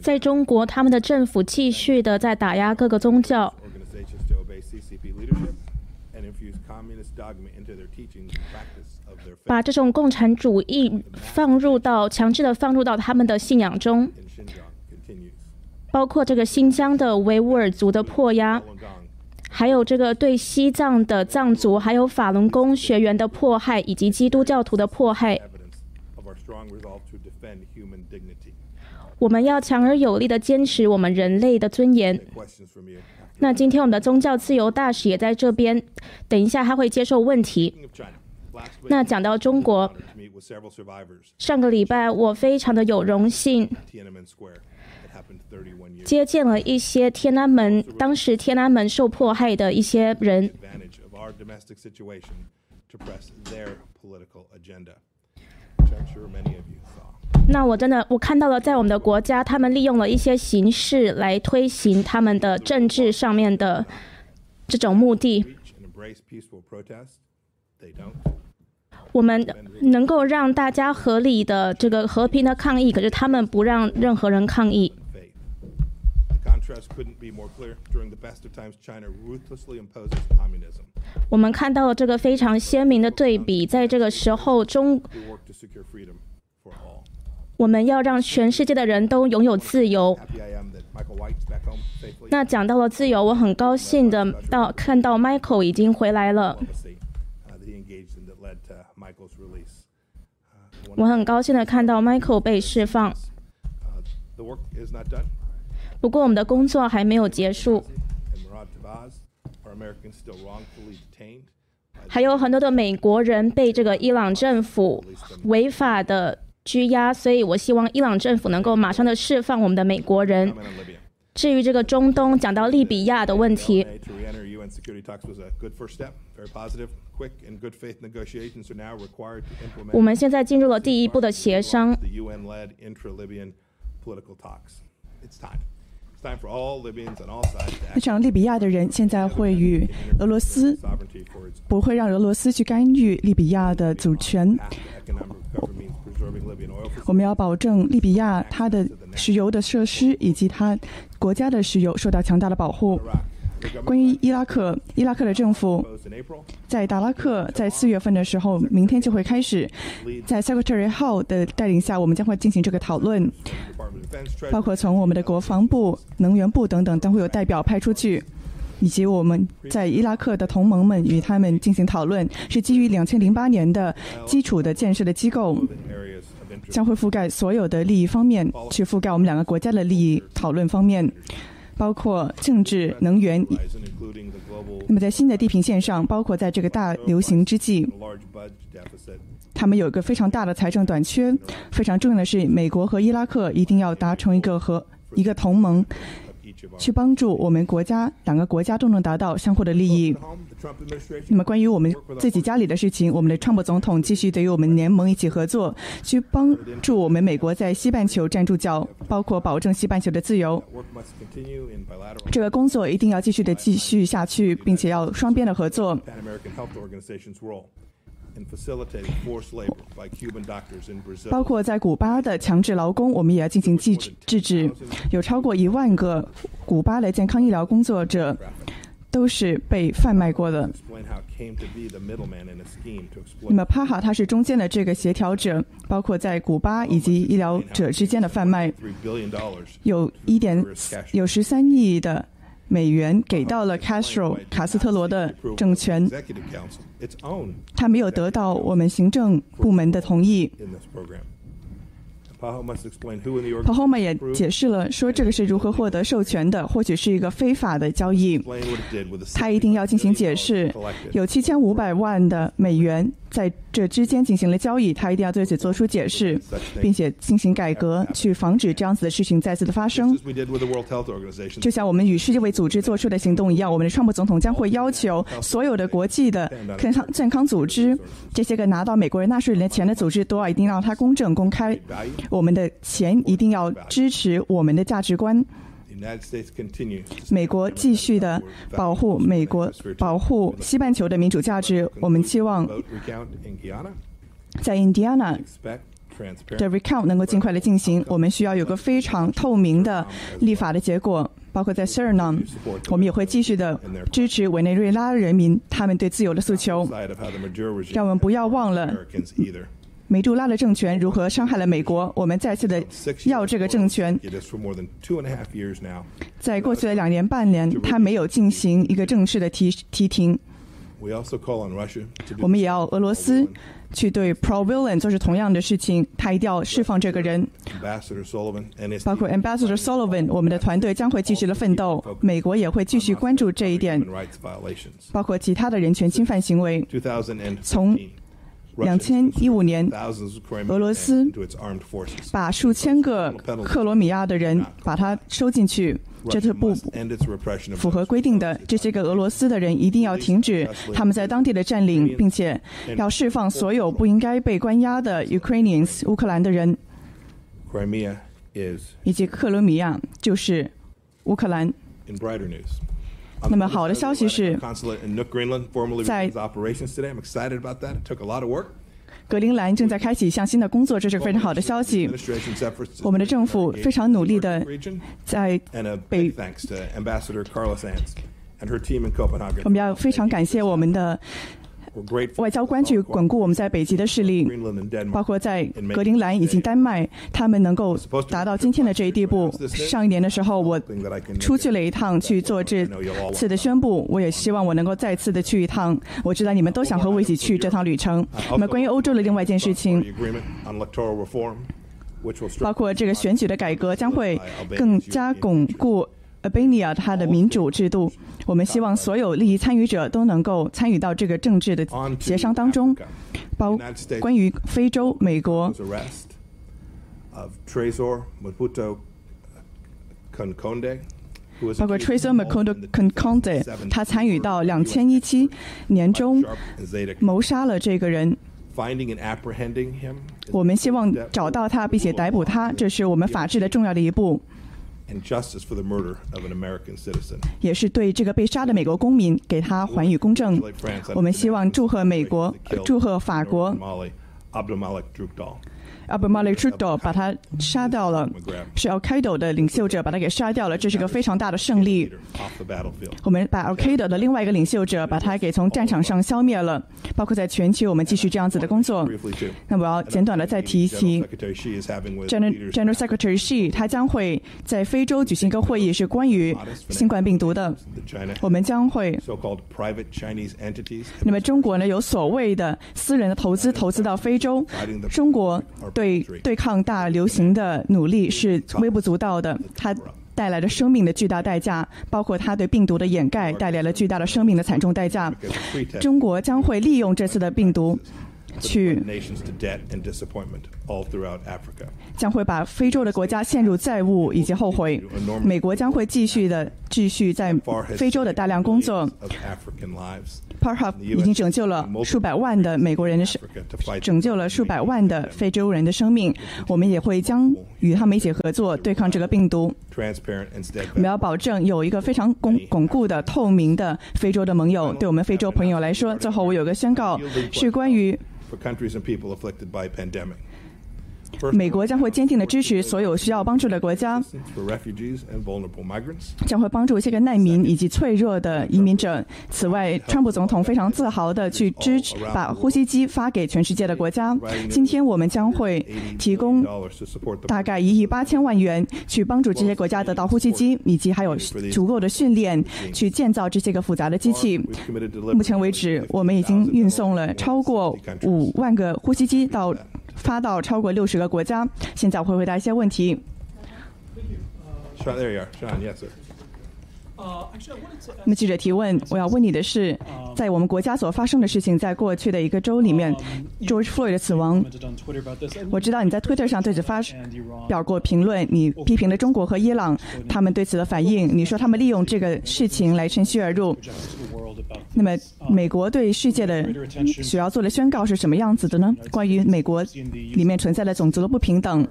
在中国，他们的政府继续的在打压各个宗教，把这种共产主义放入到强制的放入到他们的信仰中，包括这个新疆的维吾尔族的迫压，还有这个对西藏的藏族还有法轮功学员的迫害，以及基督教徒的迫害。我们要强而有力的坚持我们人类的尊严。那今天我们的宗教自由大使也在这边，等一下他会接受问题。那讲到中国，上个礼拜我非常的有荣幸接见了一些天安门当时天安门受迫害的一些人。那我真的我看到了，在我们的国家，他们利用了一些形式来推行他们的政治上面的这种目的。我们能够让大家合理的这个和平的抗议，可是他们不让任何人抗议。我们看到了这个非常鲜明的对比，在这个时候中。我们要让全世界的人都拥有自由。那讲到了自由，我很高兴的到看到 Michael 已经回来了。我很高兴的看到 Michael 被释放。不过我们的工作还没有结束，还有很多的美国人被这个伊朗政府违法的。拘押，所以我希望伊朗政府能够马上的释放我们的美国人。至于这个中东，讲到利比亚的问题，我们现在进入了第一步的协商。那场利比亚的人现在会与俄罗斯，不会让俄罗斯去干预利比亚的主权。我们要保证利比亚它的石油的设施以及它国家的石油受到强大的保护。关于伊拉克，伊拉克的政府在达拉克在四月份的时候，明天就会开始。在 Secretary Hall 的带领下，我们将会进行这个讨论，包括从我们的国防部、能源部等等都会有代表派出去，以及我们在伊拉克的同盟们与他们进行讨论，是基于两千零八年的基础的建设的机构。将会覆盖所有的利益方面，去覆盖我们两个国家的利益讨论方面，包括政治、能源。那么在新的地平线上，包括在这个大流行之际，他们有一个非常大的财政短缺。非常重要的是，美国和伊拉克一定要达成一个和一个同盟。去帮助我们国家两个国家都能达到相互的利益。那么，关于我们自己家里的事情，我们的川普总统继续得与我们联盟一起合作，去帮助我们美国在西半球站住脚，包括保证西半球的自由。这个工作一定要继续的继续下去，并且要双边的合作。包括在古巴的强制劳工，我们也要进行制制止。有超过一万个古巴的健康医疗工作者都是被贩卖过的。那么帕哈他是中间的这个协调者，包括在古巴以及医疗者之间的贩卖，有一点有十三亿的。美元给到了 Castro 卡斯特罗的政权，他没有得到我们行政部门的同意。Pahoma 也解释了，说这个是如何获得授权的，或许是一个非法的交易。他一定要进行解释。有七千五百万的美元在这之间进行了交易，他一定要对此做出解释，并且进行改革，去防止这样子的事情再次的发生。就像我们与世界卫组织做出的行动一样，我们的川普总统将会要求所有的国际的健康健康组织，这些个拿到美国人纳税人的钱的组织，都要一定让它公正公开。我们的钱一定要支持我们的价值观。美国继续的保护美国，保护西半球的民主价值。我们期望在印第安纳的 recount 能够尽快的进行。我们需要有个非常透明的立法的结果，包括在 Suriname，我们也会继续的支持委内瑞拉人民他们对自由的诉求。让我们不要忘了。美杜拉的政权如何伤害了美国？我们再次的要这个政权。在过去的两年半年，他没有进行一个正式的提提停。我们也要俄罗斯去对 Pro Villain 做出同样的事情，他一定要释放这个人。包括 Ambassador Sullivan，我们的团队将会继续的奋斗。美国也会继续关注这一点，包括其他的人权侵犯行为。从两千一五年，俄罗斯把数千个克罗米亚的人把他收进去，这是不符合规定的。这些个俄罗斯的人一定要停止他们在当地的占领，并且要释放所有不应该被关押的 Ukrainians 乌克兰的人，以及克罗米亚就是乌克兰。那么好的消息是，在格陵兰正在开启一项新的工作，这是非常好的消息。我们的政府非常努力的在北。我们要非常感谢我们的。外交官去巩固我们在北极的势力，包括在格陵兰以及丹麦，他们能够达到今天的这一地步。上一年的时候，我出去了一趟去做这次的宣布，我也希望我能够再次的去一趟。我知道你们都想和我一起去这趟旅程。那么，关于欧洲的另外一件事情，包括这个选举的改革，将会更加巩固。Albania 它的民主制度，我们希望所有利益参与者都能够参与到这个政治的协商当中。包关于非洲、美国，包括 Trezor Macondo Conconde，他参与到两千一七年中谋杀了这个人。我们希望找到他，并且逮捕他，这是我们法治的重要的一步。也是对这个被杀的美国公民给他还予公正。我们希望祝贺美国，祝贺法国。阿布马利 trudo 把他杀掉了，是 Al Qaeda 的领袖者把他给杀掉了，这是个非常大的胜利。我们把 Al Qaeda 的另外一个领袖者把他给从战场上消灭了，包括在全球我们继续这样子的工作。那我要简短的再提一提，General General Secretary Xi 他将会在非洲举行一个会议，是关于新冠病毒的。我们将会，那么中国呢有所谓的私人的投资投资到非洲，中国对。对对抗大流行的努力是微不足道的，它带来了生命的巨大代价，包括它对病毒的掩盖带来了巨大的生命的惨重代价。中国将会利用这次的病毒。去将会把非洲的国家陷入债务以及后悔。美国将会继续的继续在非洲的大量工作。P a r h p 已经拯救了数百万的美国人的生，拯救了数百万的非洲人的生命。我们也会将与他们一起合作对抗这个病毒。我们要保证有一个非常巩巩固的、透明的非洲的盟友。对我们非洲朋友来说，最后我有个宣告，是关于。美国将会坚定的支持所有需要帮助的国家，将会帮助这个难民以及脆弱的移民者。此外，川普总统非常自豪地去支持把呼吸机发给全世界的国家。今天我们将会提供大概一亿八千万元去帮助这些国家得到呼吸机，以及还有足够的训练去建造这些个复杂的机器。目前为止，我们已经运送了超过五万个呼吸机到。发到超过六十个国家。现在我会回答一些问题。那么记者提问，我要问你的是，在我们国家所发生的事情，在过去的一个周里面，George Floyd 的死亡，我知道你在 Twitter 上对此发表过评论，你批评了中国和伊朗他们对此的反应，你说他们利用这个事情来趁虚而入。那么美国对世界的需要做的宣告是什么样子的呢？关于美国里面存在的种族的不平等，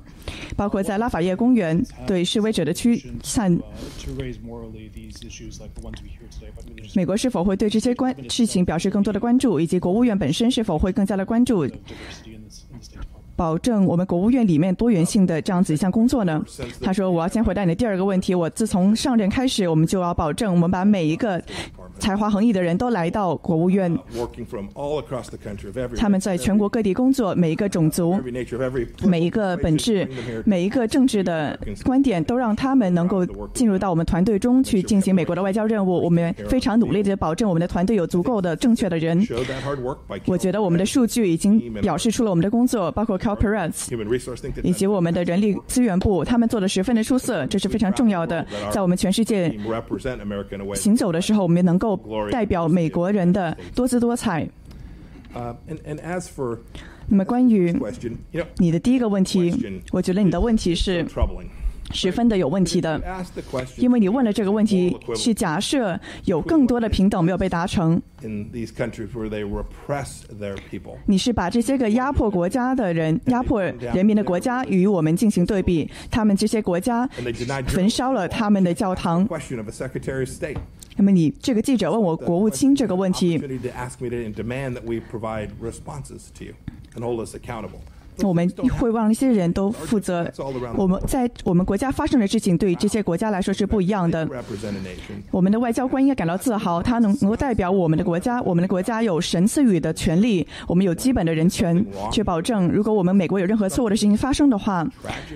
包括在拉法叶公园对示威者的驱散。美国是否会对这些关事情表示更多的关注，以及国务院本身是否会更加的关注？保证我们国务院里面多元性的这样子一项工作呢？他说：“我要先回答你的第二个问题。我自从上任开始，我们就要保证我们把每一个才华横溢的人都来到国务院。他们在全国各地工作，每一个种族、每一个本质、每一个政治的观点，都让他们能够进入到我们团队中去进行美国的外交任务。我们非常努力的保证我们的团队有足够的正确的人。我觉得我们的数据已经表示出了我们的工作，包括。” Perez 以及我们的人力资源部，他们做的十分的出色，这是非常重要的。在我们全世界行走的时候，我们能够代表美国人的多姿多彩。那么，关于你的第一个问题，我觉得你的问题是。十分的有问题的，因为你问了这个问题，去假设有更多的平等没有被达成。你是把这些个压迫国家的人、压迫人民的国家与我们进行对比，他们这些国家焚烧了他们的教堂。那么你这个记者问我国务卿这个问题。我们会让一些人都负责。我们在我们国家发生的事情，对于这些国家来说是不一样的。我们的外交官应该感到自豪，他能能够代表我们的国家。我们的国家有神赐予的权利，我们有基本的人权，去保证，如果我们美国有任何错误的事情发生的话，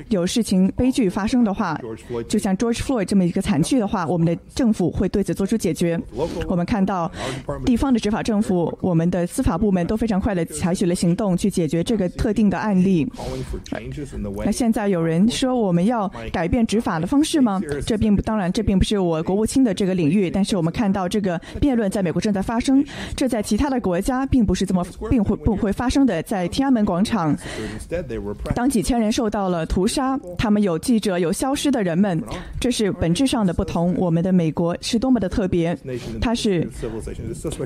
有事情悲剧发生的话，就像 George Floyd 这么一个惨剧的话，我们的政府会对此做出解决。我们看到地方的执法政府，我们的司法部门都非常快的采取了行动去解决这个特定的案。例。那现在有人说我们要改变执法的方式吗？这并不，当然这并不是我国务卿的这个领域。但是我们看到这个辩论在美国正在发生，这在其他的国家并不是这么，并会不会发生的。在天安门广场，当几千人受到了屠杀，他们有记者，有消失的人们，这是本质上的不同。我们的美国是多么的特别，它是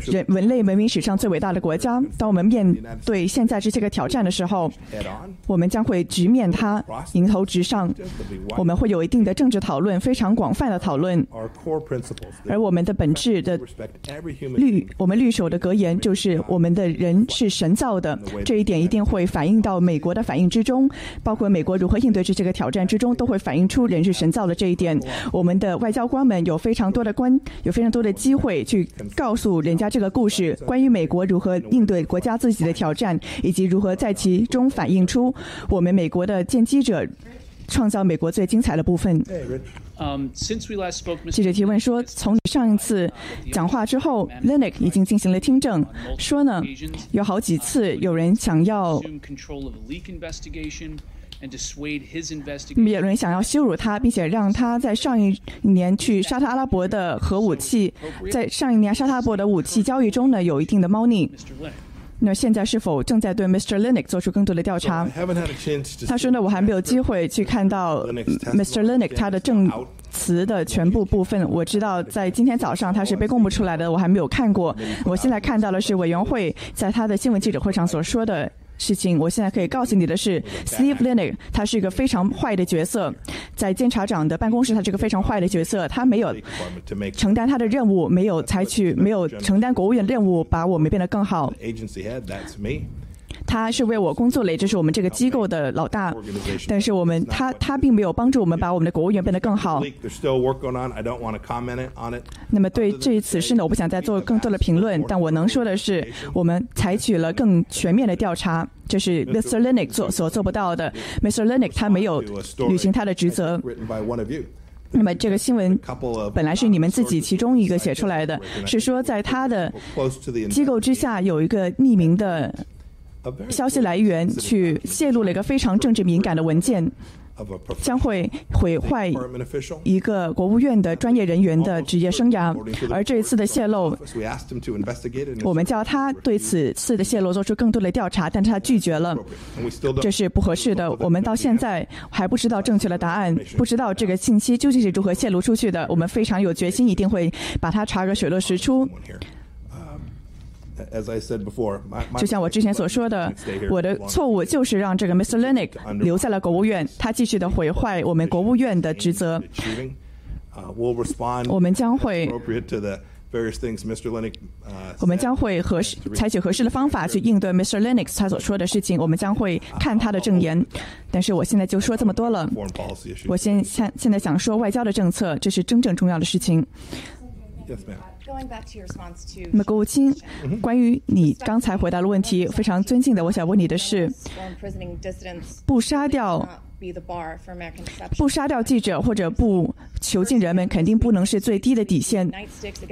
人人类文明史上最伟大的国家。当我们面对现在这些个挑战的时候，我们将会直面它，迎头直上。我们会有一定的政治讨论，非常广泛的讨论。而我们的本质的律，我们律首的格言就是：我们的人是神造的。这一点一定会反映到美国的反应之中，包括美国如何应对这些个挑战之中，都会反映出人是神造的这一点。我们的外交官们有非常多的关，有非常多的机会去告诉人家这个故事，关于美国如何应对国家自己的挑战，以及如何在其中。反映出我们美国的见机者创造美国最精彩的部分。记者提问说：“从你上一次讲话之后 l i n u x 已经进行了听证，说呢有好几次有人想要，有人想要羞辱他，并且让他在上一年去沙特阿拉伯的核武器，在上一年沙特阿拉伯的武器交易中呢有一定的猫腻。”那现在是否正在对 Mr. Linick 做出更多的调查？他说呢，我还没有机会去看到 Mr. Linick 他的证词的全部部分。我知道在今天早上他是被公布出来的，我还没有看过。我现在看到的是委员会在他的新闻记者会上所说的。事情，我现在可以告诉你的是，Steve Linick 他是一个非常坏的角色，在监察长的办公室，他是个非常坏的角色，他没有承担他的任务，没有采取，没有承担国务院任务，把我们变得更好。他是为我工作了，这是我们这个机构的老大。但是我们他他并没有帮助我们把我们的国务院变得更好。那么对这一此事呢，我不想再做更多的评论。但我能说的是，我们采取了更全面的调查，这是 Mr. Linick 做所做不到的。Mr. Linick 他没有履行他的职责。那么这个新闻本来是你们自己其中一个写出来的，是说在他的机构之下有一个匿名的。消息来源去泄露了一个非常政治敏感的文件，将会毁坏一个国务院的专业人员的职业生涯。而这一次的泄露，我们叫他对此次的泄露做出更多的调查，但是他拒绝了，这是不合适的。我们到现在还不知道正确的答案，不知道这个信息究竟是如何泄露出去的。我们非常有决心，一定会把它查个水落石出。就像我之前所说的，我的错误就是让这个 Mr. Linick 留在了国务院，他继续的毁坏我们国务院的职责。我们将会我们将会合适采取合适的方法去应对 Mr. Lennox 他所说的事情。我们将会看他的证言。但是我现在就说这么多了。我现现现在想说外交的政策，这是真正重要的事情。那么，国务卿，关于你刚才回答的问题，非常尊敬的，我想问你的是：不杀掉。不杀掉记者或者不囚禁人们，肯定不能是最低的底线。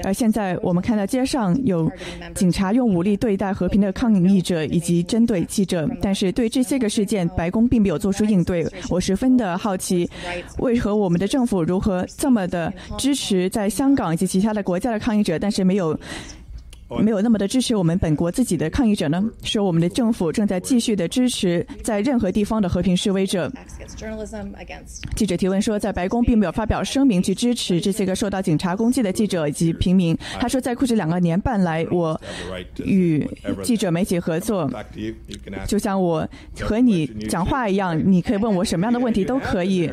而现在我们看到街上有警察用武力对待和平的抗议者以及针对记者，但是对这些个事件，白宫并没有做出应对。我十分的好奇，为何我们的政府如何这么的支持在香港以及其他的国家的抗议者，但是没有？没有那么的支持我们本国自己的抗议者呢？说我们的政府正在继续的支持在任何地方的和平示威者。记者提问说，在白宫并没有发表声明去支持这些个受到警察攻击的记者以及平民。他说，在过去两个年半来，我与记者媒体合作，就像我和你讲话一样，你可以问我什么样的问题都可以。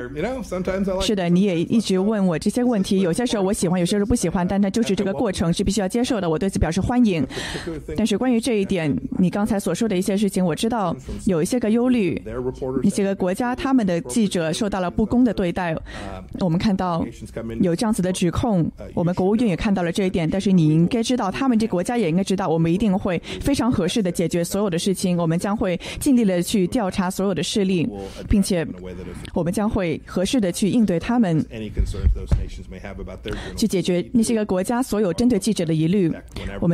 是的，你也一直问我这些问题。有些时候我喜欢，有些时候不喜欢，但那就是这个过程是必须要接受的。我对此表示。欢迎，但是关于这一点，你刚才所说的一些事情，我知道有一些个忧虑，那些个国家他们的记者受到了不公的对待。我们看到有这样子的指控，我们国务院也看到了这一点。但是你应该知道，他们这国家也应该知道，我们一定会非常合适的解决所有的事情。我们将会尽力的去调查所有的事例，并且我们将会合适的去应对他们，去解决那些个国家所有针对记者的疑虑。我们。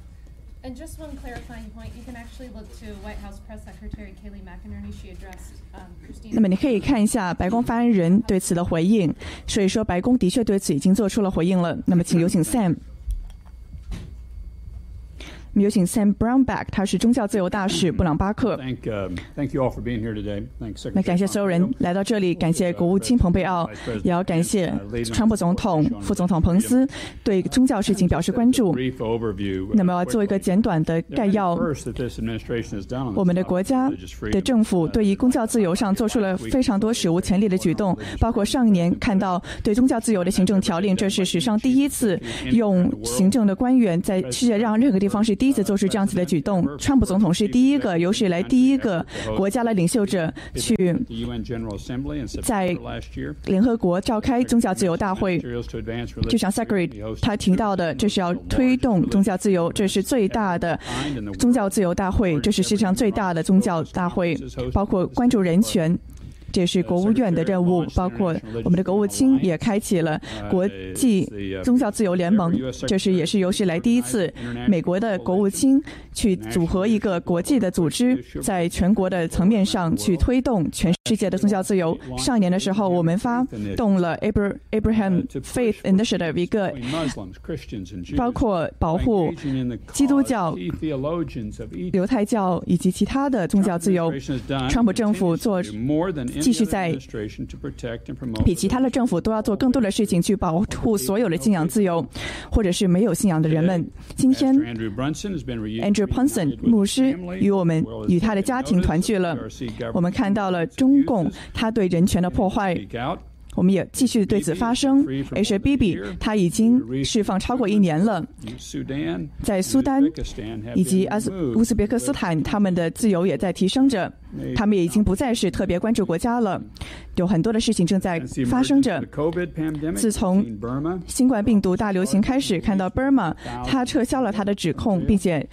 And just one clarifying point, you can actually look to White House Press Secretary Kayleigh McInerney. She addressed um, Christine. 那么你可以看一下白宫发言人对此的回应，所以说白宫的确对此已经做出了回应了。那么请有请 Sam。有请 Sam Brownback，他是宗教自由大使布朗巴克。那感谢所有人来到这里，感谢国务卿蓬佩奥，也要感谢川普总统、副总统彭斯对宗教事情表示关注。那么做一个简短的概要，我们的国家的政府对于宗教自由上做出了非常多史无前例的举动，包括上一年看到对宗教自由的行政条令，这是史上第一次用行政的官员在世界上任何地方是。第一次做出这样子的举动，川普总统是第一个有史以来第一个国家的领袖者去在联合国召开宗教自由大会。就像 Secretary 他提到的，这是要推动宗教自由，这是最大的宗教自由大会，这是世界上最大的宗教大会，包括关注人权。这是国务院的任务，包括我们的国务卿也开启了国际宗教自由联盟。这是也是有史以来第一次，美国的国务卿去组合一个国际的组织，在全国的层面上去推动全世界的宗教自由。上一年的时候，我们发动了 Abraham Faith Initiative，一个包括保护基督教、犹太教以及其他的宗教自由。川普政府做。继续在比其他的政府都要做更多的事情去保护所有的信仰自由，或者是没有信仰的人们。今天，Andrew Brunson 牧师与我们与他的家庭团聚了。我们看到了中共他对人权的破坏。我们也继续对此发声。H. B. B. 他已经释放超过一年了，在苏丹以及阿斯乌兹别克斯坦，他们的自由也在提升着。他们也已经不再是特别关注国家了。有很多的事情正在发生着。自从新冠病毒大流行开始，看到 Burma，他撤销了他的指控，并且。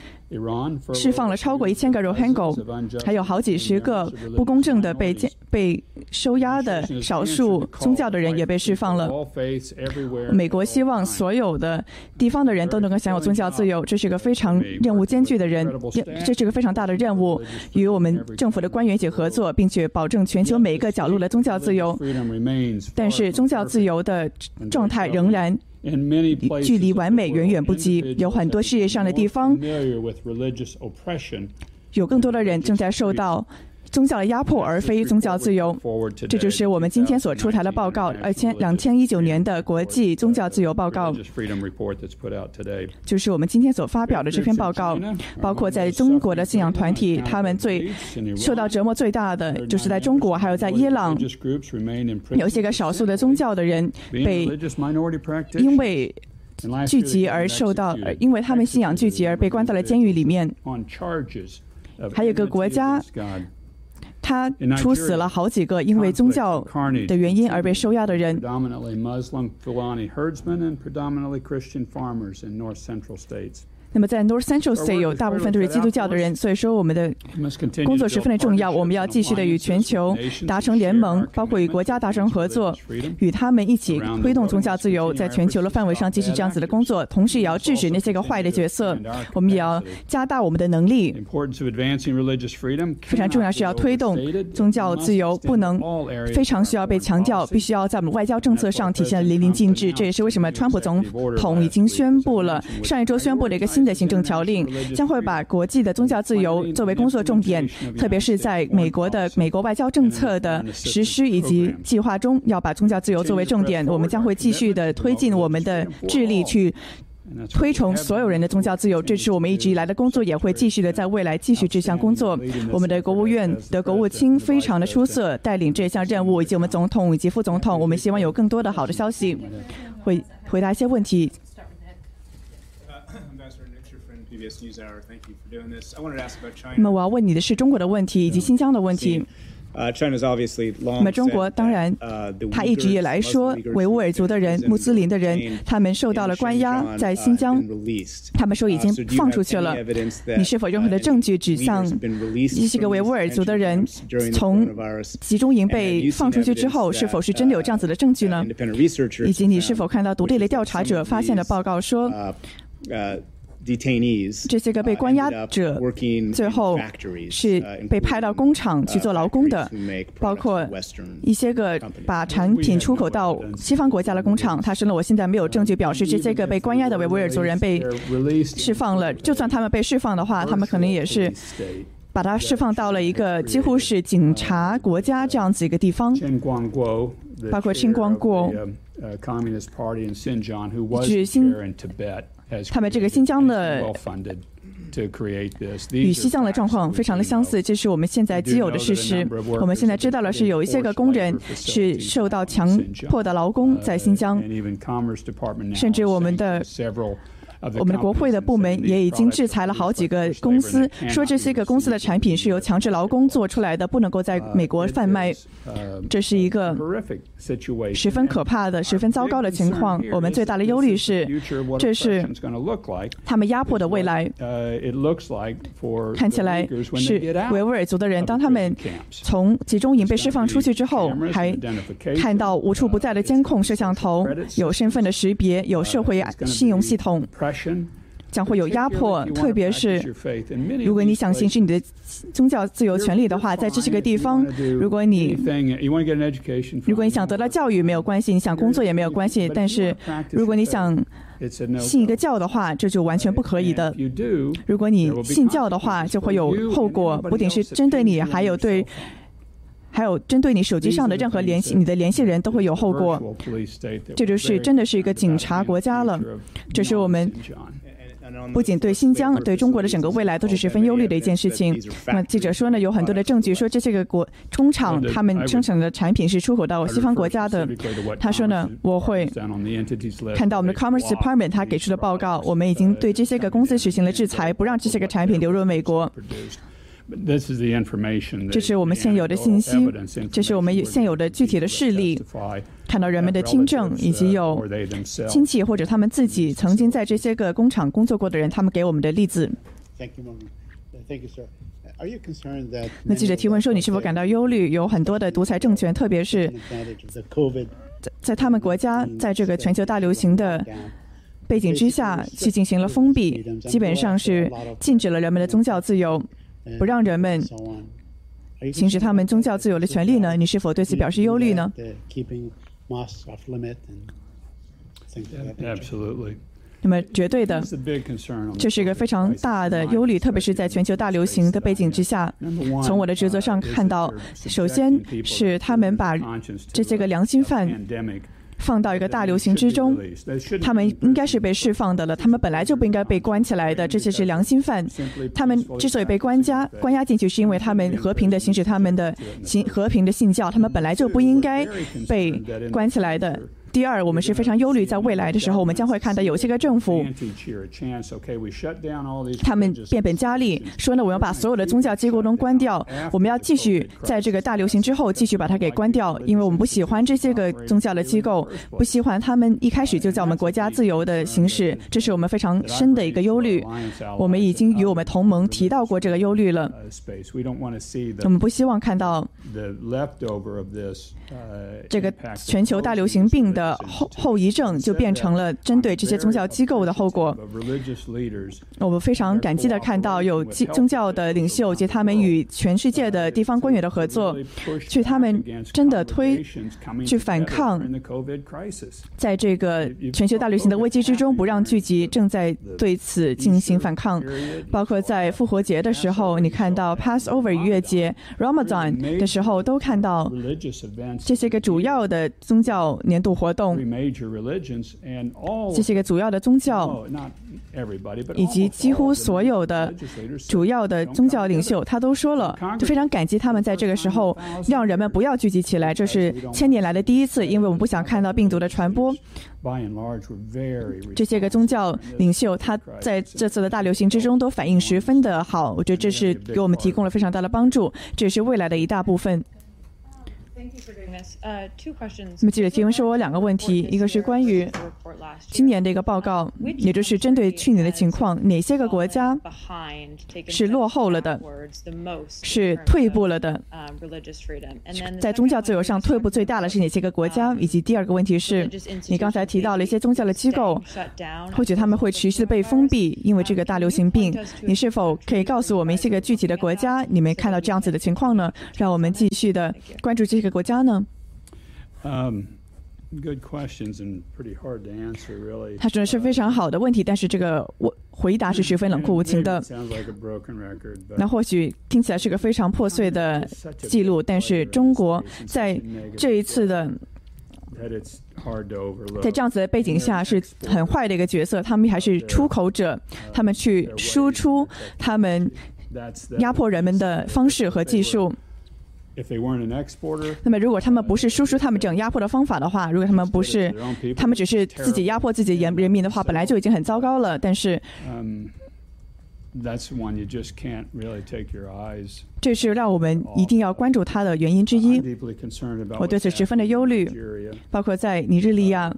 释放了超过一千个 Rohingya，还有好几十个不公正的被被收押的少数宗教的人也被释放了。美国希望所有的地方的人都能够享有宗教自由，这是一个非常任务艰巨的人，这是个非常大的任务。与我们政府的官员一起合作，并且保证全球每一个角落的宗教自由。但是宗教自由的状态仍然。距离完美远远不及，有很多世界上的地方，有更多的人正在受到宗教的压迫，而非宗教自由。这就是我们今天所出台的报告，二千两千一九年的国际宗教自由报告，就是我们今天所发表的这篇报告。包括在中国的信仰团体，他们最受到折磨最大的，就是在中国，还有在伊朗，有些个少数的宗教的人被因为聚集而受到，因为他们信仰聚集而被关到了监狱里面。还有个国家。他处死了好几个因为宗教的原因而被收押的人。那么在 North Central State 有大部分都是基督教的人，所以说我们的工作十分的重要。我们要继续的与全球达成联盟，包括与国家达成合作，与他们一起推动宗教自由，在全球的范围上继续这样子的工作。同时也要制止那些个坏的角色。我们也要加大我们的能力。非常重要是要推动宗教自由，不能非常需要被强调，必须要在我们外交政策上体现淋漓尽致。这也是为什么川普总统已经宣布了上一周宣布了一个新。的行政条令将会把国际的宗教自由作为工作重点，特别是在美国的美国外交政策的实施以及计划中，要把宗教自由作为重点。我们将会继续的推进我们的智力去推崇所有人的宗教自由，这是我们一直以来的工作，也会继续的在未来继续这项工作。我们的国务院的国务卿非常的出色，带领这项任务，以及我们总统以及副总统，我们希望有更多的好的消息，会回答一些问题。那么我要问你的是中国的问题以及新疆的问题。那么中国当然，他一直以来说维吾尔族的人、穆斯林的人，他们受到了关押，在新疆，他们说已经放出去了。你是否任何的证据指向这些个维吾尔族的人从集中营被放出去之后，是否是真的有这样子的证据呢？以及你是否看到独立的调查者发现的报告说？这些个被关押者最后是被派到工厂去做劳工的，包括一些个把产品出口到西方国家的工厂。他说呢，我现在没有证据表示这些个被关押的维吾尔族人被释放了。就算他们被释放的话，他们可能也是把他释放到了一个几乎是警察国家这样子一个地方，包括青光国，是新。他们这个新疆的与西藏的状况非常的相似，这是我们现在既有的事实。我们现在知道了是有一些个工人是受到强迫的劳工在新疆，甚至我们的。我们的国会的部门也已经制裁了好几个公司，说这些个公司的产品是由强制劳工做出来的，不能够在美国贩卖。这是一个十分可怕的、十分糟糕的情况。我们最大的忧虑是，这是他们压迫的未来。看起来是维吾尔族的人，当他们从集中营被释放出去之后，还看到无处不在的监控摄像头，有身份的识别，有社会信用系统。将会有压迫，特别是如果你想行使你的宗教自由权利的话，在这些个地方，如果你如果你想得到教育没有关系，你想工作也没有关系，但是如果你想信一个教的话，这就完全不可以的。如果你信教的话，就会有后果，不仅是针对你，还有对。还有针对你手机上的任何联系，你的联系人都会有后果。这就是真的是一个警察国家了。这是我们不仅对新疆、对中国的整个未来都是十分忧虑的一件事情。那记者说呢，有很多的证据说这些个国工厂他们生产的产品是出口到西方国家的。他说呢，我会看到我们的 Commerce Department 他给出的报告，我们已经对这些个公司实行了制裁，不让这些个产品流入美国。这是我们现有的信息，这是我们现有的具体的事例，看到人们的听证，以及有亲戚或者他们自己曾经在这些个工厂工作过的人，他们给我们的例子。那记者提问说：“你是否感到忧虑？有很多的独裁政权，特别是在在他们国家，在这个全球大流行的背景之下，去进行了封闭，基本上是禁止了人们的宗教自由。”不让人们行使他们宗教自由的权利呢？你是否对此表示忧虑呢？那么绝对的，这是一个非常大的忧虑，特别是在全球大流行的背景之下。从我的职责上看到，首先是他们把这些个良心犯。放到一个大流行之中，他们应该是被释放的了。他们本来就不应该被关起来的，这些是良心犯。他们之所以被关押关押进去，是因为他们和平的行使他们的信和平的信教，他们本来就不应该被关起来的。第二，我们是非常忧虑，在未来的时候，我们将会看到有些个政府，他们变本加厉，说呢，我要把所有的宗教机构都关掉，我们要继续在这个大流行之后继续把它给关掉，因为我们不喜欢这些个宗教的机构，不喜欢他们一开始就在我们国家自由的形式，这是我们非常深的一个忧虑。我们已经与我们同盟提到过这个忧虑了，我们不希望看到这个全球大流行病。的后后遗症就变成了针对这些宗教机构的后果。我们非常感激的看到有宗教的领袖及他们与全世界的地方官员的合作，去他们真的推去反抗，在这个全球大流行的危机之中，不让聚集，正在对此进行反抗。包括在复活节的时候，你看到 Passover 逾越节、Ramadan 的时候，都看到这些个主要的宗教年度活。活动，这些个主要的宗教，以及几乎所有的主要的宗教领袖，他都说了，就非常感激他们在这个时候让人们不要聚集起来，这是千年来的第一次，因为我们不想看到病毒的传播。这些个宗教领袖，他在这次的大流行之中都反应十分的好，我觉得这是给我们提供了非常大的帮助，这也是未来的一大部分。那么记者提问说两个问题，一个是关于今年的一个报告，也就是针对去年的情况，哪些个国家是落后了的，是退步了的，在宗教自由上退步最大的是哪些个国家？以及第二个问题是，你刚才提到了一些宗教的机构，或许他们会持续的被封闭，因为这个大流行病，你是否可以告诉我们一些个具体的国家，你们看到这样子的情况呢？让我们继续的关注这个国家呢？嗯，good questions and pretty hard to answer really。他说的是非常好的问题，但是这个我回答是十分冷酷无情的。那或许听起来是个非常破碎的记录，但是中国在这一次的，在这样子的背景下是很坏的一个角色。他们还是出口者，他们去输出他们压迫人们的方式和技术。那么，如果他们不是输出他们这种压迫的方法的话，如果他们不是，他们只是自己压迫自己人人民的话，本来就已经很糟糕了。但是。这是让我们一定要关注它的原因之一。我对此十分的忧虑，包括在尼日利亚，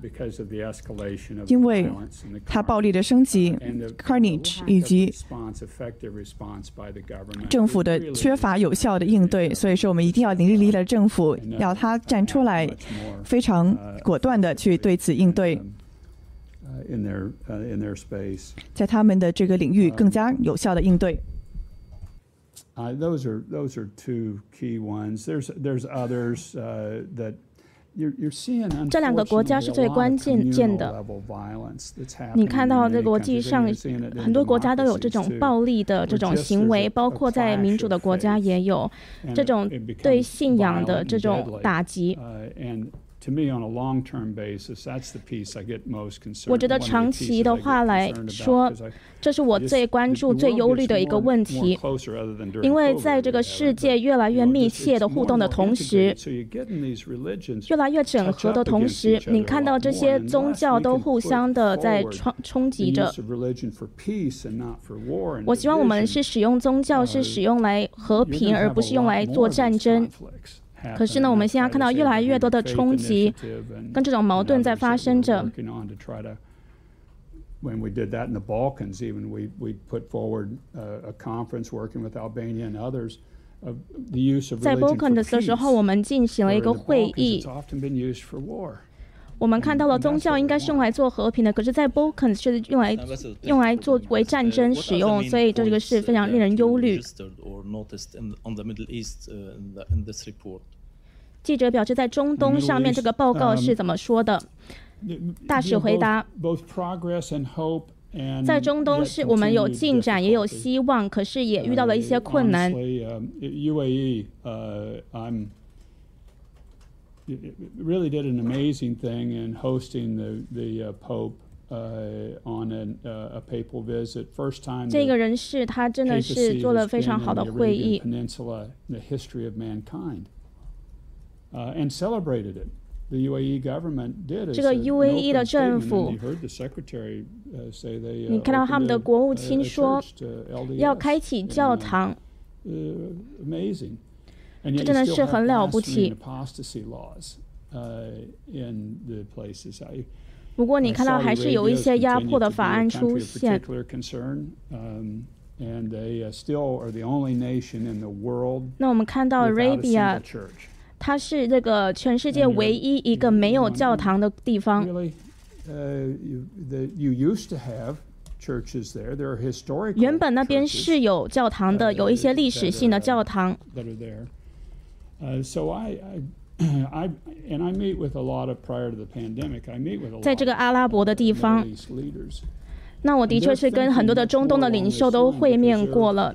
因为它暴力的升级，carnage 以及政府的缺乏有效的应对，所以说我们一定要尼日利亚的政府要他站出来，非常果断的去对此应对。In their in their space，在他们的这个领域更加有效的应对。Those are those are two key ones. There's there's others that you're you're seeing. 这两个国家是最关键键的。你看到这个国际上很多国家都有这种暴力的这种行为，包括在民主的国家也有这种对信仰的这种打击。我觉得长期的话来说，这是我最关注、最忧虑的一个问题。因为在这个世界越来越密切的互动的同时，越来越整合的同时，你看到这些宗教都互相的在冲冲击着。我希望我们是使用宗教是使用来和平，而不是用来做战争。可是呢，我们现在看到越来越多的冲击，跟这种矛盾在发生着。When we did that in the Balkans, even we we put forward a conference working with Albania and others of the use of religion for peace. 在 Balkan 的时候，我们进行了一个会议。我们看到了宗教应该是用来做和平的，可是，在 Balkan 是用来用来作为战争使用，所以这个是非常令人忧虑。记者表示，在中东上面这个报告是怎么说的？大使回答。在中东是我们有进展，也有希望，可是也遇到了一些困难。UAE, uh, I'm really did an amazing thing in hosting the the Pope on a papal visit. First time. 这个人士他真的是做了非常好的会议。Peninsula, the history of mankind, and celebrated it. 这个 UAE 的政府，你看到他们的国务卿说要开启教堂， 这真的是很了不起。不过你看到还是有一些压迫的法案出现。那我们看到 Arabia。它是这个全世界唯一一个没有教堂的地方。原本那边是有教堂的，有一些历史性的教堂。在这个阿拉伯的地方，那我的确是跟很多的中东的领袖都会面过了。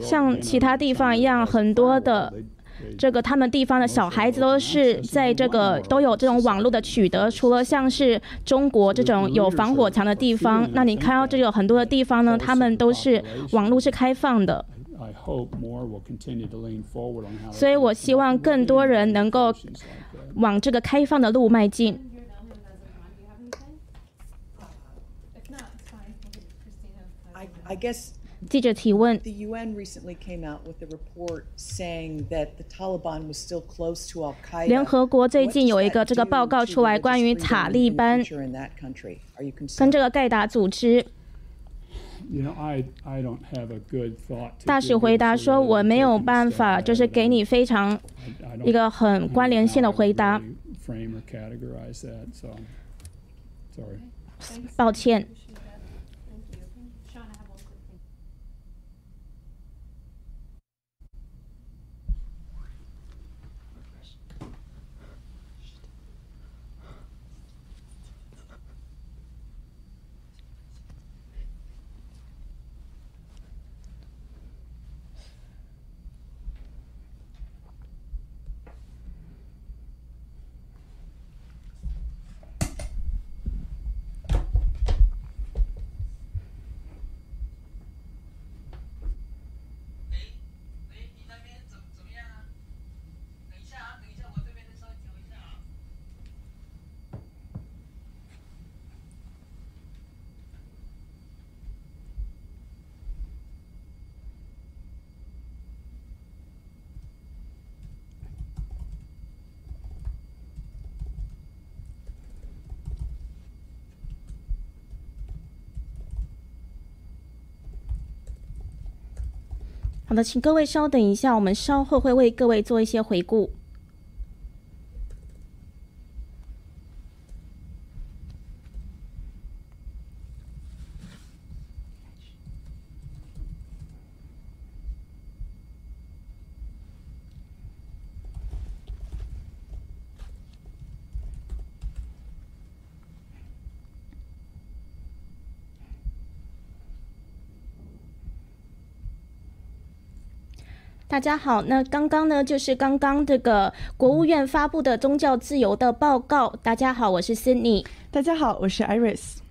像其他地方一样，很多的这个他们地方的小孩子都是在这个都有这种网络的取得。除了像是中国这种有防火墙的地方，那你看到这有很多的地方呢，他们都是网络是开放的。所以我希望更多人能够往这个开放的路迈进。I guess 记者提问：联合国最近有一个这个报告出来，关于塔利班跟这个盖达组织。大使回答说：“我没有办法，就是给你非常一个很关联性的回答。”抱歉。好的，请各位稍等一下，我们稍后会为各位做一些回顾。大家好，那刚刚呢，就是刚刚这个国务院发布的宗教自由的报告。大家好，我是 Sydney。大家好，我是 Iris。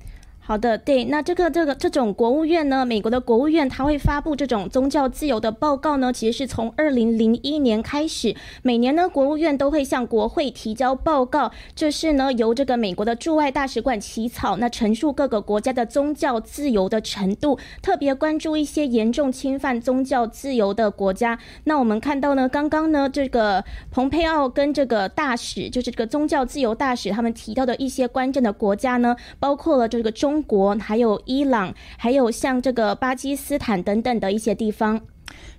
好的，对，那这个这个这种国务院呢，美国的国务院它会发布这种宗教自由的报告呢，其实是从二零零一年开始，每年呢国务院都会向国会提交报告，这是呢由这个美国的驻外大使馆起草，那陈述各个国家的宗教自由的程度，特别关注一些严重侵犯宗教自由的国家。那我们看到呢，刚刚呢这个蓬佩奥跟这个大使，就是这个宗教自由大使，他们提到的一些关键的国家呢，包括了这个中。中国还有伊朗，还有像这个巴基斯坦等等的一些地方。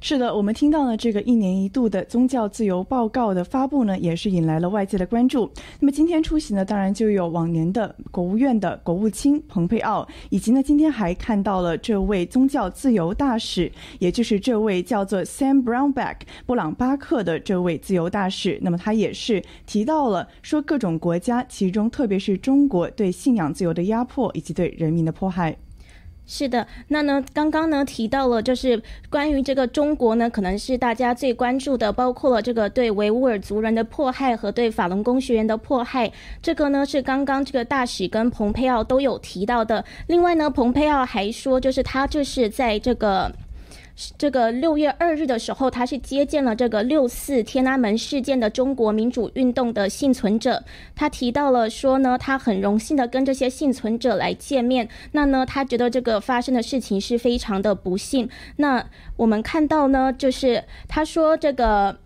是的，我们听到呢，这个一年一度的宗教自由报告的发布呢，也是引来了外界的关注。那么今天出席呢，当然就有往年的国务院的国务卿蓬佩奥，以及呢，今天还看到了这位宗教自由大使，也就是这位叫做 Sam Brownback 布朗巴克的这位自由大使。那么他也是提到了说各种国家，其中特别是中国对信仰自由的压迫以及对人民的迫害。是的，那呢，刚刚呢提到了，就是关于这个中国呢，可能是大家最关注的，包括了这个对维吾尔族人的迫害和对法轮功学员的迫害，这个呢是刚刚这个大使跟蓬佩奥都有提到的。另外呢，蓬佩奥还说，就是他就是在这个。这个六月二日的时候，他是接见了这个六四天安门事件的中国民主运动的幸存者。他提到了说呢，他很荣幸的跟这些幸存者来见面。那呢，他觉得这个发生的事情是非常的不幸。那我们看到呢，就是他说这个。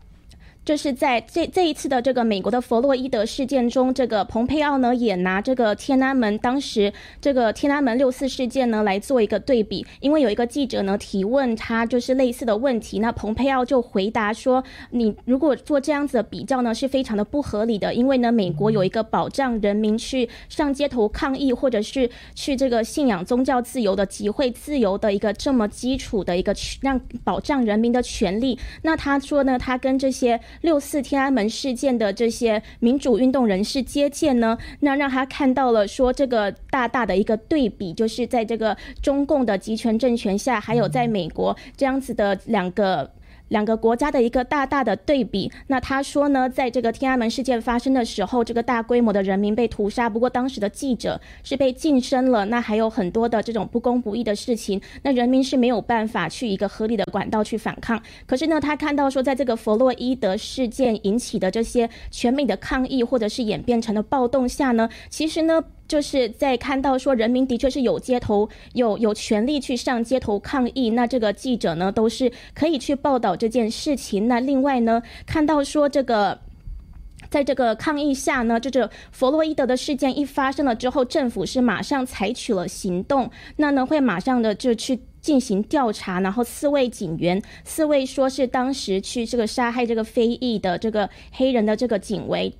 就是在这这一次的这个美国的弗洛伊德事件中，这个蓬佩奥呢也拿这个天安门当时这个天安门六四事件呢来做一个对比，因为有一个记者呢提问他就是类似的问题，那蓬佩奥就回答说，你如果做这样子的比较呢是非常的不合理的，因为呢美国有一个保障人民去上街头抗议或者是去这个信仰宗教自由的集会自由的一个这么基础的一个让保障人民的权利，那他说呢他跟这些。六四天安门事件的这些民主运动人士接见呢，那让他看到了说这个大大的一个对比，就是在这个中共的集权政权下，还有在美国这样子的两个。两个国家的一个大大的对比。那他说呢，在这个天安门事件发生的时候，这个大规模的人民被屠杀。不过当时的记者是被晋升了，那还有很多的这种不公不义的事情，那人民是没有办法去一个合理的管道去反抗。可是呢，他看到说，在这个弗洛伊德事件引起的这些全美的抗议，或者是演变成了暴动下呢，其实呢。就是在看到说人民的确是有街头有有权利去上街头抗议，那这个记者呢都是可以去报道这件事情。那另外呢，看到说这个在这个抗议下呢，这个弗洛伊德的事件一发生了之后，政府是马上采取了行动，那呢会马上的就去进行调查，然后四位警员，四位说是当时去这个杀害这个非裔的这个黑人的这个警卫。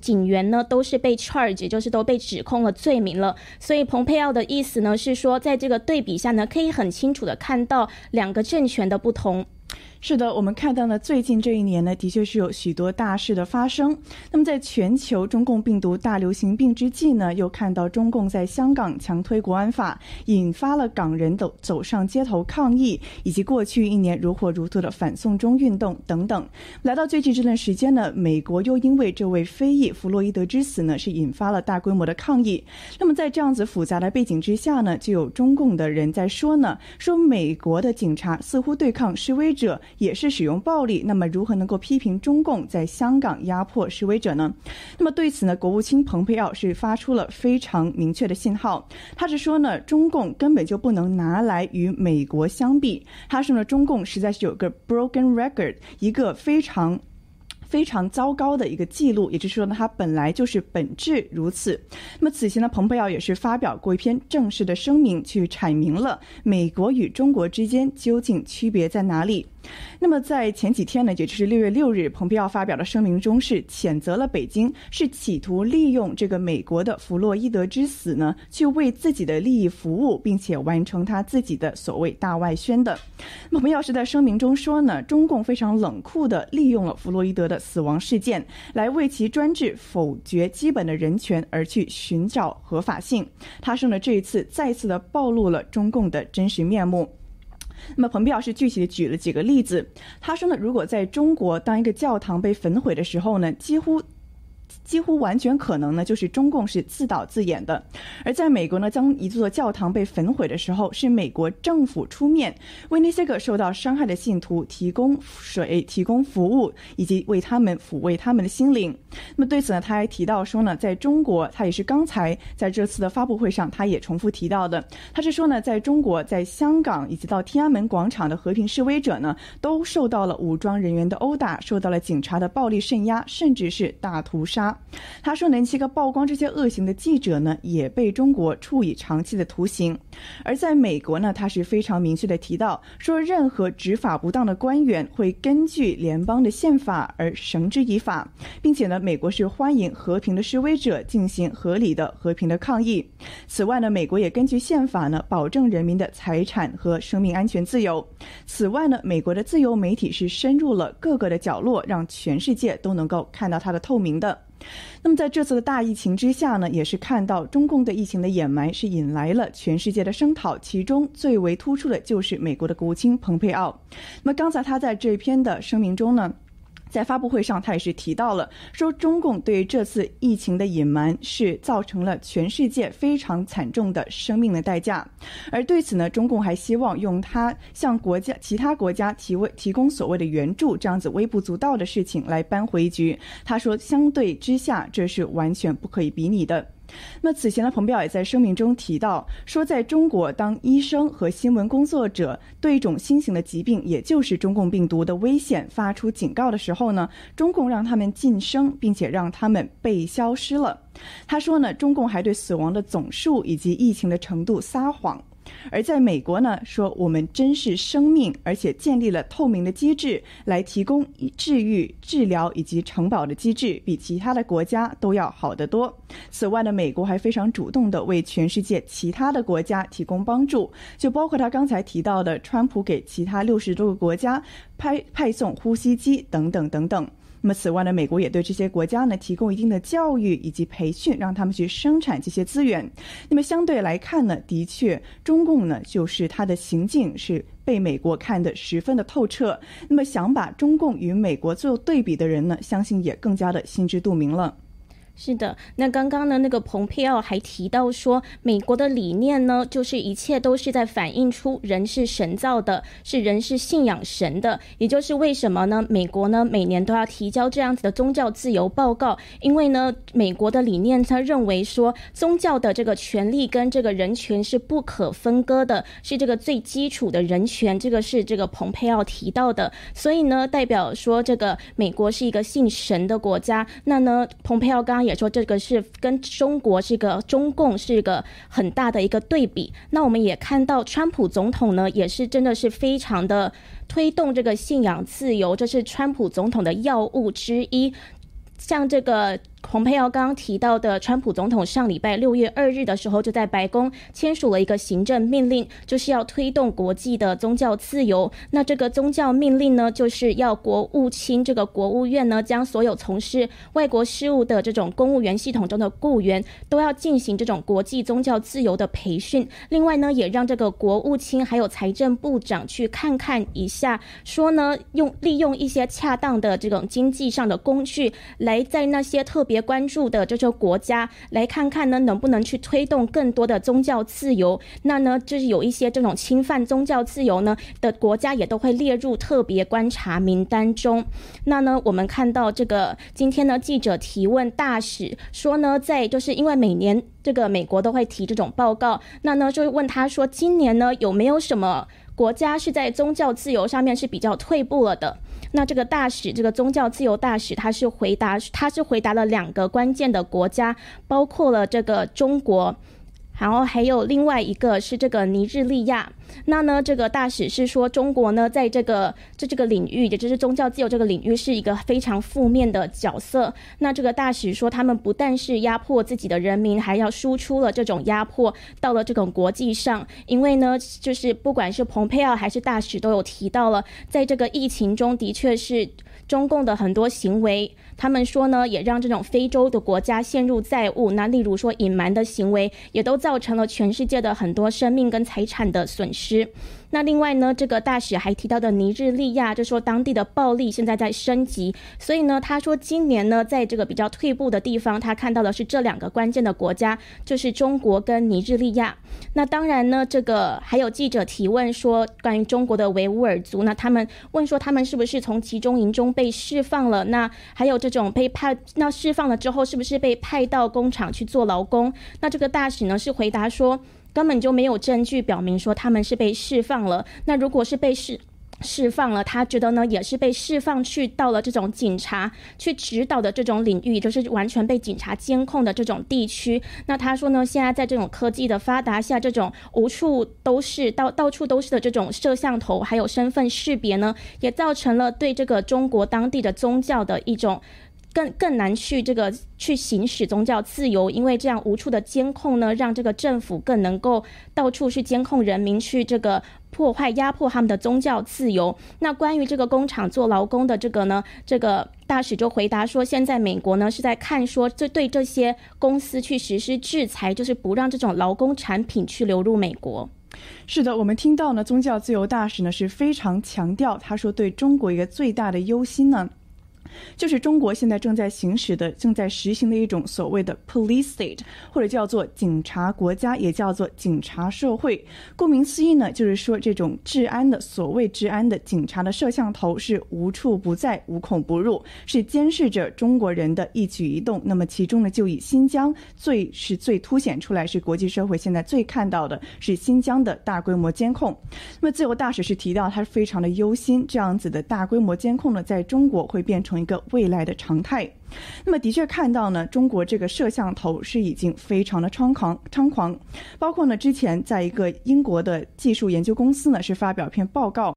警员呢都是被 charge，就是都被指控了罪名了。所以蓬佩奥的意思呢是说，在这个对比下呢，可以很清楚的看到两个政权的不同。是的，我们看到呢，最近这一年呢，的确是有许多大事的发生。那么，在全球中共病毒大流行病之际呢，又看到中共在香港强推国安法，引发了港人走走上街头抗议，以及过去一年如火如荼的反送中运动等等。来到最近这段时间呢，美国又因为这位非裔弗洛伊德之死呢，是引发了大规模的抗议。那么，在这样子复杂的背景之下呢，就有中共的人在说呢，说美国的警察似乎对抗示威者。者也是使用暴力，那么如何能够批评中共在香港压迫示威者呢？那么对此呢，国务卿蓬佩奥是发出了非常明确的信号，他是说呢，中共根本就不能拿来与美国相比。他说呢，中共实在是有个 broken record，一个非常。非常糟糕的一个记录，也就是说呢，它本来就是本质如此。那么此前呢，蓬佩奥也是发表过一篇正式的声明，去阐明了美国与中国之间究竟区别在哪里。那么在前几天呢，也就是六月六日，蓬佩奥发表的声明中是谴责了北京，是企图利用这个美国的弗洛伊德之死呢，去为自己的利益服务，并且完成他自己的所谓大外宣的。那么蓬佩奥是在声明中说呢，中共非常冷酷的利用了弗洛伊德的。死亡事件来为其专制否决基本的人权而去寻找合法性。他说呢，这一次再次的暴露了中共的真实面目。那么蓬佩奥是具体的举了几个例子。他说呢，如果在中国当一个教堂被焚毁的时候呢，几乎。几乎完全可能呢，就是中共是自导自演的；而在美国呢，当一座教堂被焚毁的时候，是美国政府出面为那些个受到伤害的信徒提供水、提供服务，以及为他们抚慰他们的心灵。那么对此呢，他还提到说呢，在中国，他也是刚才在这次的发布会上，他也重复提到的。他是说呢，在中国、在香港以及到天安门广场的和平示威者呢，都受到了武装人员的殴打，受到了警察的暴力镇压，甚至是大屠杀。杀。他说，能七个曝光这些恶行的记者呢，也被中国处以长期的徒刑。而在美国呢，他是非常明确的提到，说任何执法不当的官员会根据联邦的宪法而绳之以法，并且呢，美国是欢迎和平的示威者进行合理的和平的抗议。此外呢，美国也根据宪法呢，保证人民的财产和生命安全自由。此外呢，美国的自由媒体是深入了各个的角落，让全世界都能够看到它的透明的。那么在这次的大疫情之下呢，也是看到中共对疫情的掩埋是引来了全世界的声讨，其中最为突出的就是美国的国务卿蓬佩奥。那么刚才他在这篇的声明中呢。在发布会上，他也是提到了说，中共对这次疫情的隐瞒是造成了全世界非常惨重的生命的代价。而对此呢，中共还希望用他向国家其他国家提为提供所谓的援助这样子微不足道的事情来扳回一局。他说，相对之下，这是完全不可以比拟的。那此前呢，彭彪也在声明中提到说，在中国，当医生和新闻工作者对一种新型的疾病，也就是中共病毒的危险发出警告的时候呢，中共让他们晋升，并且让他们被消失了。他说呢，中共还对死亡的总数以及疫情的程度撒谎。而在美国呢，说我们珍视生命，而且建立了透明的机制来提供治愈、治疗以及承保的机制，比其他的国家都要好得多。此外呢，美国还非常主动的为全世界其他的国家提供帮助，就包括他刚才提到的，川普给其他六十多个国家派派送呼吸机等等等等。那么，此外呢，美国也对这些国家呢提供一定的教育以及培训，让他们去生产这些资源。那么，相对来看呢，的确，中共呢就是它的行径是被美国看得十分的透彻。那么，想把中共与美国做对比的人呢，相信也更加的心知肚明了。是的，那刚刚呢，那个蓬佩奥还提到说，美国的理念呢，就是一切都是在反映出人是神造的，是人是信仰神的，也就是为什么呢？美国呢每年都要提交这样子的宗教自由报告，因为呢，美国的理念他认为说，宗教的这个权利跟这个人权是不可分割的，是这个最基础的人权，这个是这个蓬佩奥提到的，所以呢，代表说这个美国是一个信神的国家，那呢，蓬佩奥刚。也说这个是跟中国是个中共是一个很大的一个对比。那我们也看到，川普总统呢也是真的是非常的推动这个信仰自由，这是川普总统的要务之一。像这个。蓬佩奥刚刚提到的，川普总统上礼拜六月二日的时候，就在白宫签署了一个行政命令，就是要推动国际的宗教自由。那这个宗教命令呢，就是要国务卿这个国务院呢，将所有从事外国事务的这种公务员系统中的雇员，都要进行这种国际宗教自由的培训。另外呢，也让这个国务卿还有财政部长去看看一下，说呢，用利用一些恰当的这种经济上的工具，来在那些特别。别关注的这些国家，来看看呢，能不能去推动更多的宗教自由？那呢，就是有一些这种侵犯宗教自由呢的国家，也都会列入特别观察名单中。那呢，我们看到这个今天呢，记者提问大使说呢，在就是因为每年这个美国都会提这种报告，那呢，就问他说，今年呢有没有什么国家是在宗教自由上面是比较退步了的？那这个大使，这个宗教自由大使，他是回答，他是回答了两个关键的国家，包括了这个中国。然后还有另外一个是这个尼日利亚，那呢，这个大使是说中国呢，在这个这这个领域，也就是宗教自由这个领域，是一个非常负面的角色。那这个大使说，他们不但是压迫自己的人民，还要输出了这种压迫到了这种国际上。因为呢，就是不管是蓬佩奥还是大使都有提到了，在这个疫情中的确是中共的很多行为。他们说呢，也让这种非洲的国家陷入债务。那例如说隐瞒的行为，也都造成了全世界的很多生命跟财产的损失。那另外呢，这个大使还提到的尼日利亚，就说当地的暴力现在在升级。所以呢，他说今年呢，在这个比较退步的地方，他看到的是这两个关键的国家，就是中国跟尼日利亚。那当然呢，这个还有记者提问说，关于中国的维吾尔族，那他们问说他们是不是从集中营中被释放了？那还有这种被派，那释放了之后是不是被派到工厂去做劳工？那这个大使呢是回答说。根本就没有证据表明说他们是被释放了。那如果是被释释放了，他觉得呢也是被释放去到了这种警察去指导的这种领域，就是完全被警察监控的这种地区。那他说呢，现在在这种科技的发达下，这种无处都是到到处都是的这种摄像头，还有身份识别呢，也造成了对这个中国当地的宗教的一种。更更难去这个去行使宗教自由，因为这样无处的监控呢，让这个政府更能够到处去监控人民，去这个破坏、压迫他们的宗教自由。那关于这个工厂做劳工的这个呢，这个大使就回答说，现在美国呢是在看说，这对这些公司去实施制裁，就是不让这种劳工产品去流入美国。是的，我们听到呢，宗教自由大使呢是非常强调，他说对中国一个最大的忧心呢。就是中国现在正在行使的、正在实行的一种所谓的 police state，或者叫做警察国家，也叫做警察社会。顾名思义呢，就是说这种治安的所谓治安的警察的摄像头是无处不在、无孔不入，是监视着中国人的一举一动。那么其中呢，就以新疆最是最凸显出来，是国际社会现在最看到的是新疆的大规模监控。那么自由大使是提到，他非常的忧心，这样子的大规模监控呢，在中国会变成。一个未来的常态，那么的确看到呢，中国这个摄像头是已经非常的猖狂猖狂，包括呢之前在一个英国的技术研究公司呢是发表篇报告，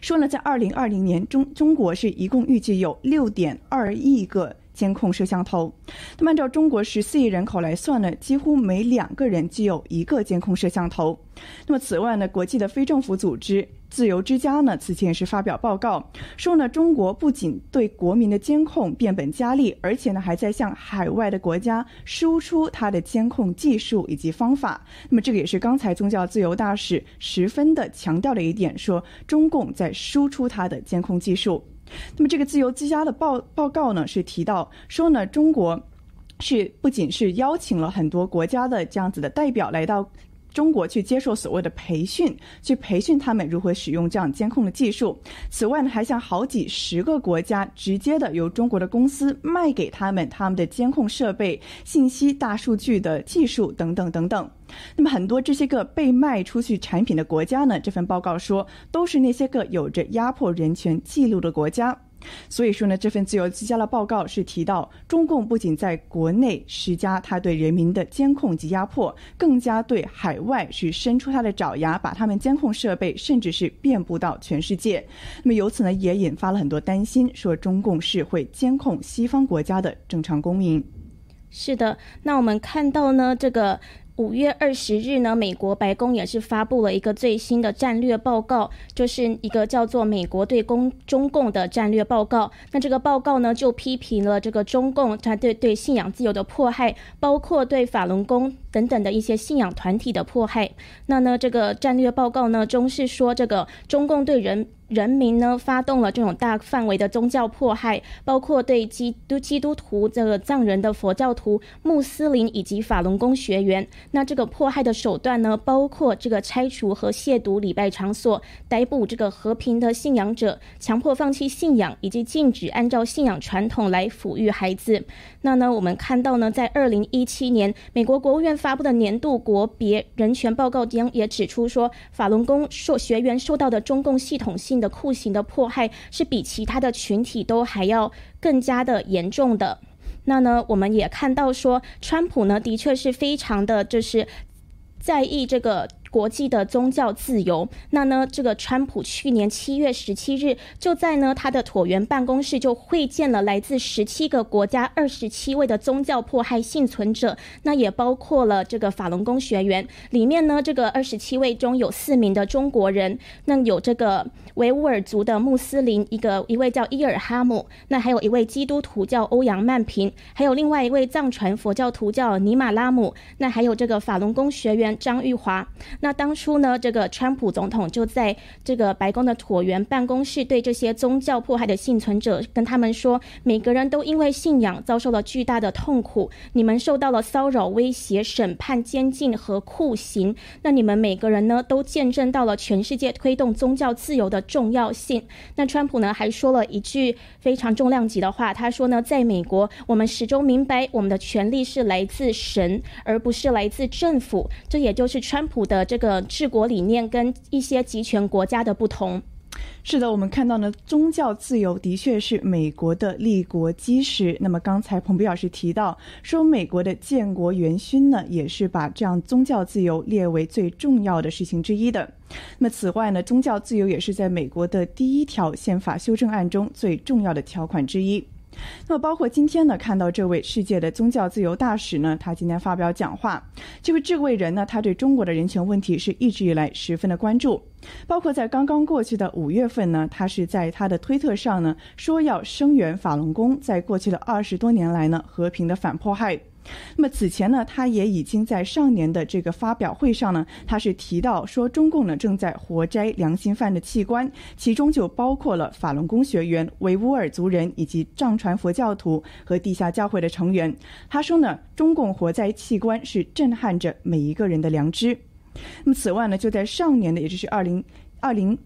说呢在二零二零年中中国是一共预计有六点二亿个监控摄像头，那么按照中国十四亿人口来算呢，几乎每两个人就有一个监控摄像头。那么此外呢，国际的非政府组织。自由之家呢，此前也是发表报告说呢，中国不仅对国民的监控变本加厉，而且呢，还在向海外的国家输出它的监控技术以及方法。那么，这个也是刚才宗教自由大使十分的强调的一点，说中共在输出它的监控技术。那么，这个自由之家的报报告呢，是提到说呢，中国是不仅是邀请了很多国家的这样子的代表来到。中国去接受所谓的培训，去培训他们如何使用这样监控的技术。此外呢，还向好几十个国家直接的由中国的公司卖给他们他们的监控设备、信息大数据的技术等等等等。那么很多这些个被卖出去产品的国家呢，这份报告说都是那些个有着压迫人权记录的国家。所以说呢，这份自由之家的报告是提到，中共不仅在国内施加他对人民的监控及压迫，更加对海外去伸出他的爪牙，把他们监控设备甚至是遍布到全世界。那么由此呢，也引发了很多担心，说中共是会监控西方国家的正常公民。是的，那我们看到呢，这个。五月二十日呢，美国白宫也是发布了一个最新的战略报告，就是一个叫做《美国对公中共的战略报告》。那这个报告呢，就批评了这个中共他对对信仰自由的迫害，包括对法轮功等等的一些信仰团体的迫害。那呢，这个战略报告呢，中是说这个中共对人。人民呢发动了这种大范围的宗教迫害，包括对基督基督徒、这个藏人的佛教徒、穆斯林以及法轮功学员。那这个迫害的手段呢，包括这个拆除和亵渎礼拜场所、逮捕这个和平的信仰者、强迫放弃信仰，以及禁止按照信仰传统来抚育孩子。那呢，我们看到呢，在二零一七年，美国国务院发布的年度国别人权报告中也指出说，法轮功受学员受到的中共系统性的酷刑的迫害是比其他的群体都还要更加的严重的。那呢，我们也看到说，川普呢的确是非常的就是在意这个。国际的宗教自由，那呢？这个川普去年七月十七日就在呢他的椭圆办公室就会见了来自十七个国家二十七位的宗教迫害幸存者，那也包括了这个法轮功学员。里面呢，这个二十七位中有四名的中国人，那有这个维吾尔族的穆斯林一个一位叫伊尔哈姆，那还有一位基督徒叫欧阳曼平，还有另外一位藏传佛教徒叫尼玛拉姆，那还有这个法轮功学员张玉华。那当初呢，这个川普总统就在这个白宫的椭圆办公室，对这些宗教迫害的幸存者跟他们说，每个人都因为信仰遭受了巨大的痛苦，你们受到了骚扰、威胁、审判、监禁和酷刑。那你们每个人呢，都见证到了全世界推动宗教自由的重要性。那川普呢，还说了一句非常重量级的话，他说呢，在美国，我们始终明白，我们的权利是来自神，而不是来自政府。这也就是川普的。这个治国理念跟一些集权国家的不同。是的，我们看到呢，宗教自由的确是美国的立国基石。那么刚才彭飞老师提到说，美国的建国元勋呢，也是把这样宗教自由列为最重要的事情之一的。那么此外呢，宗教自由也是在美国的第一条宪法修正案中最重要的条款之一。那么，包括今天呢，看到这位世界的宗教自由大使呢，他今天发表讲话。这位这位人呢，他对中国的人权问题是一直以来十分的关注。包括在刚刚过去的五月份呢，他是在他的推特上呢，说要声援法轮功在过去的二十多年来呢，和平的反迫害。那么此前呢，他也已经在上年的这个发表会上呢，他是提到说，中共呢正在活摘良心犯的器官，其中就包括了法轮功学员、维吾尔族人以及藏传佛教徒和地下教会的成员。他说呢，中共活摘器官是震撼着每一个人的良知。那么此外呢，就在上年的，也就是二零二零。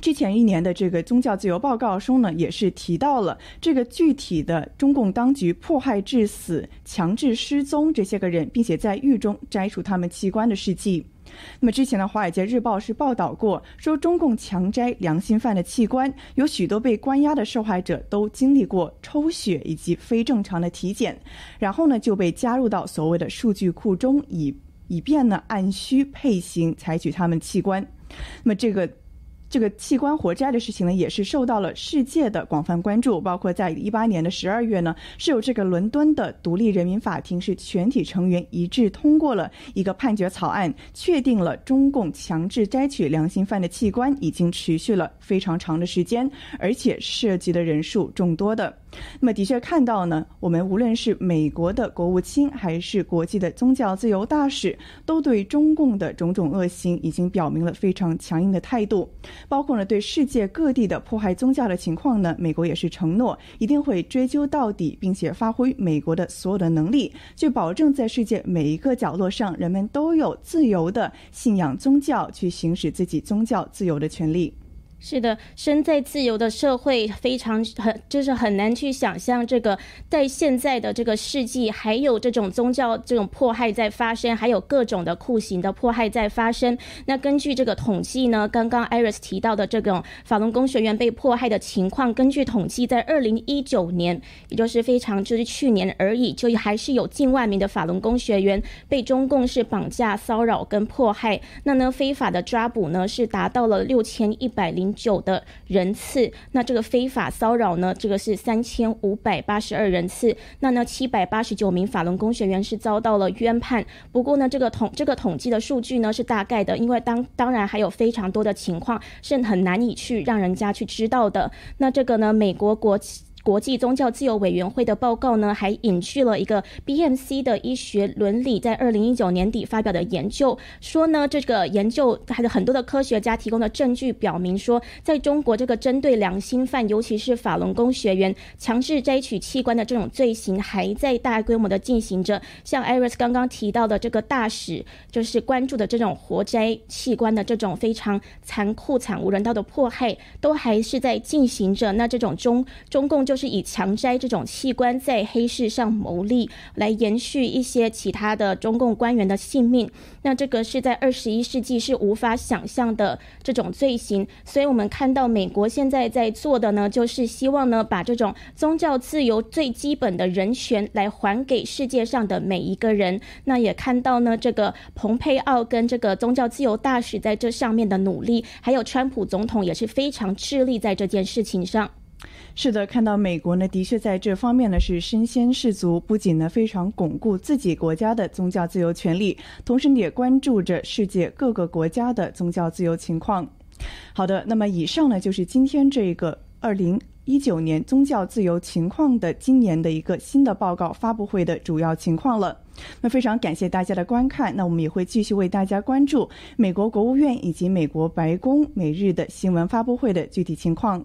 之前一年的这个宗教自由报告中呢，也是提到了这个具体的中共当局迫害致死、强制失踪这些个人，并且在狱中摘除他们器官的事迹。那么之前的《华尔街日报》是报道过，说中共强摘良心犯的器官，有许多被关押的受害者都经历过抽血以及非正常的体检，然后呢就被加入到所谓的数据库中，以以便呢按需配型采取他们器官。那么这个。这个器官活摘的事情呢，也是受到了世界的广泛关注。包括在一八年的十二月呢，是有这个伦敦的独立人民法庭是全体成员一致通过了一个判决草案，确定了中共强制摘取良心犯的器官已经持续了非常长的时间，而且涉及的人数众多的。那么的确看到呢，我们无论是美国的国务卿，还是国际的宗教自由大使，都对中共的种种恶行已经表明了非常强硬的态度。包括呢，对世界各地的迫害宗教的情况呢，美国也是承诺一定会追究到底，并且发挥美国的所有的能力，去保证在世界每一个角落上，人们都有自由的信仰宗教，去行使自己宗教自由的权利。是的，身在自由的社会，非常很就是很难去想象这个在现在的这个世纪，还有这种宗教这种迫害在发生，还有各种的酷刑的迫害在发生。那根据这个统计呢，刚刚 Iris 提到的这种法轮功学员被迫害的情况，根据统计，在二零一九年，也就是非常就是去年而已，就还是有近万名的法轮功学员被中共是绑架、骚扰跟迫害。那呢，非法的抓捕呢，是达到了六千一百零九的人次，那这个非法骚扰呢？这个是三千五百八十二人次。那呢，七百八十九名法轮功学员是遭到了冤判。不过呢，这个统这个统计的数据呢是大概的，因为当当然还有非常多的情况是很难以去让人家去知道的。那这个呢，美国国。国际宗教自由委员会的报告呢，还引去了一个 BMC 的医学伦理在二零一九年底发表的研究，说呢，这个研究还有很多的科学家提供的证据表明说，在中国这个针对良心犯，尤其是法轮功学员强制摘取器官的这种罪行还在大规模的进行着。像 Iris 刚刚提到的这个大使，就是关注的这种活摘器官的这种非常残酷、惨无人道的迫害，都还是在进行着。那这种中中共就。就是以强摘这种器官在黑市上牟利，来延续一些其他的中共官员的性命。那这个是在二十一世纪是无法想象的这种罪行。所以，我们看到美国现在在做的呢，就是希望呢，把这种宗教自由最基本的人权来还给世界上的每一个人。那也看到呢，这个蓬佩奥跟这个宗教自由大使在这上面的努力，还有川普总统也是非常致力在这件事情上。是的，看到美国呢，的确在这方面呢是身先士卒，不仅呢非常巩固自己国家的宗教自由权利，同时也关注着世界各个国家的宗教自由情况。好的，那么以上呢就是今天这个二零一九年宗教自由情况的今年的一个新的报告发布会的主要情况了。那非常感谢大家的观看，那我们也会继续为大家关注美国国务院以及美国白宫每日的新闻发布会的具体情况。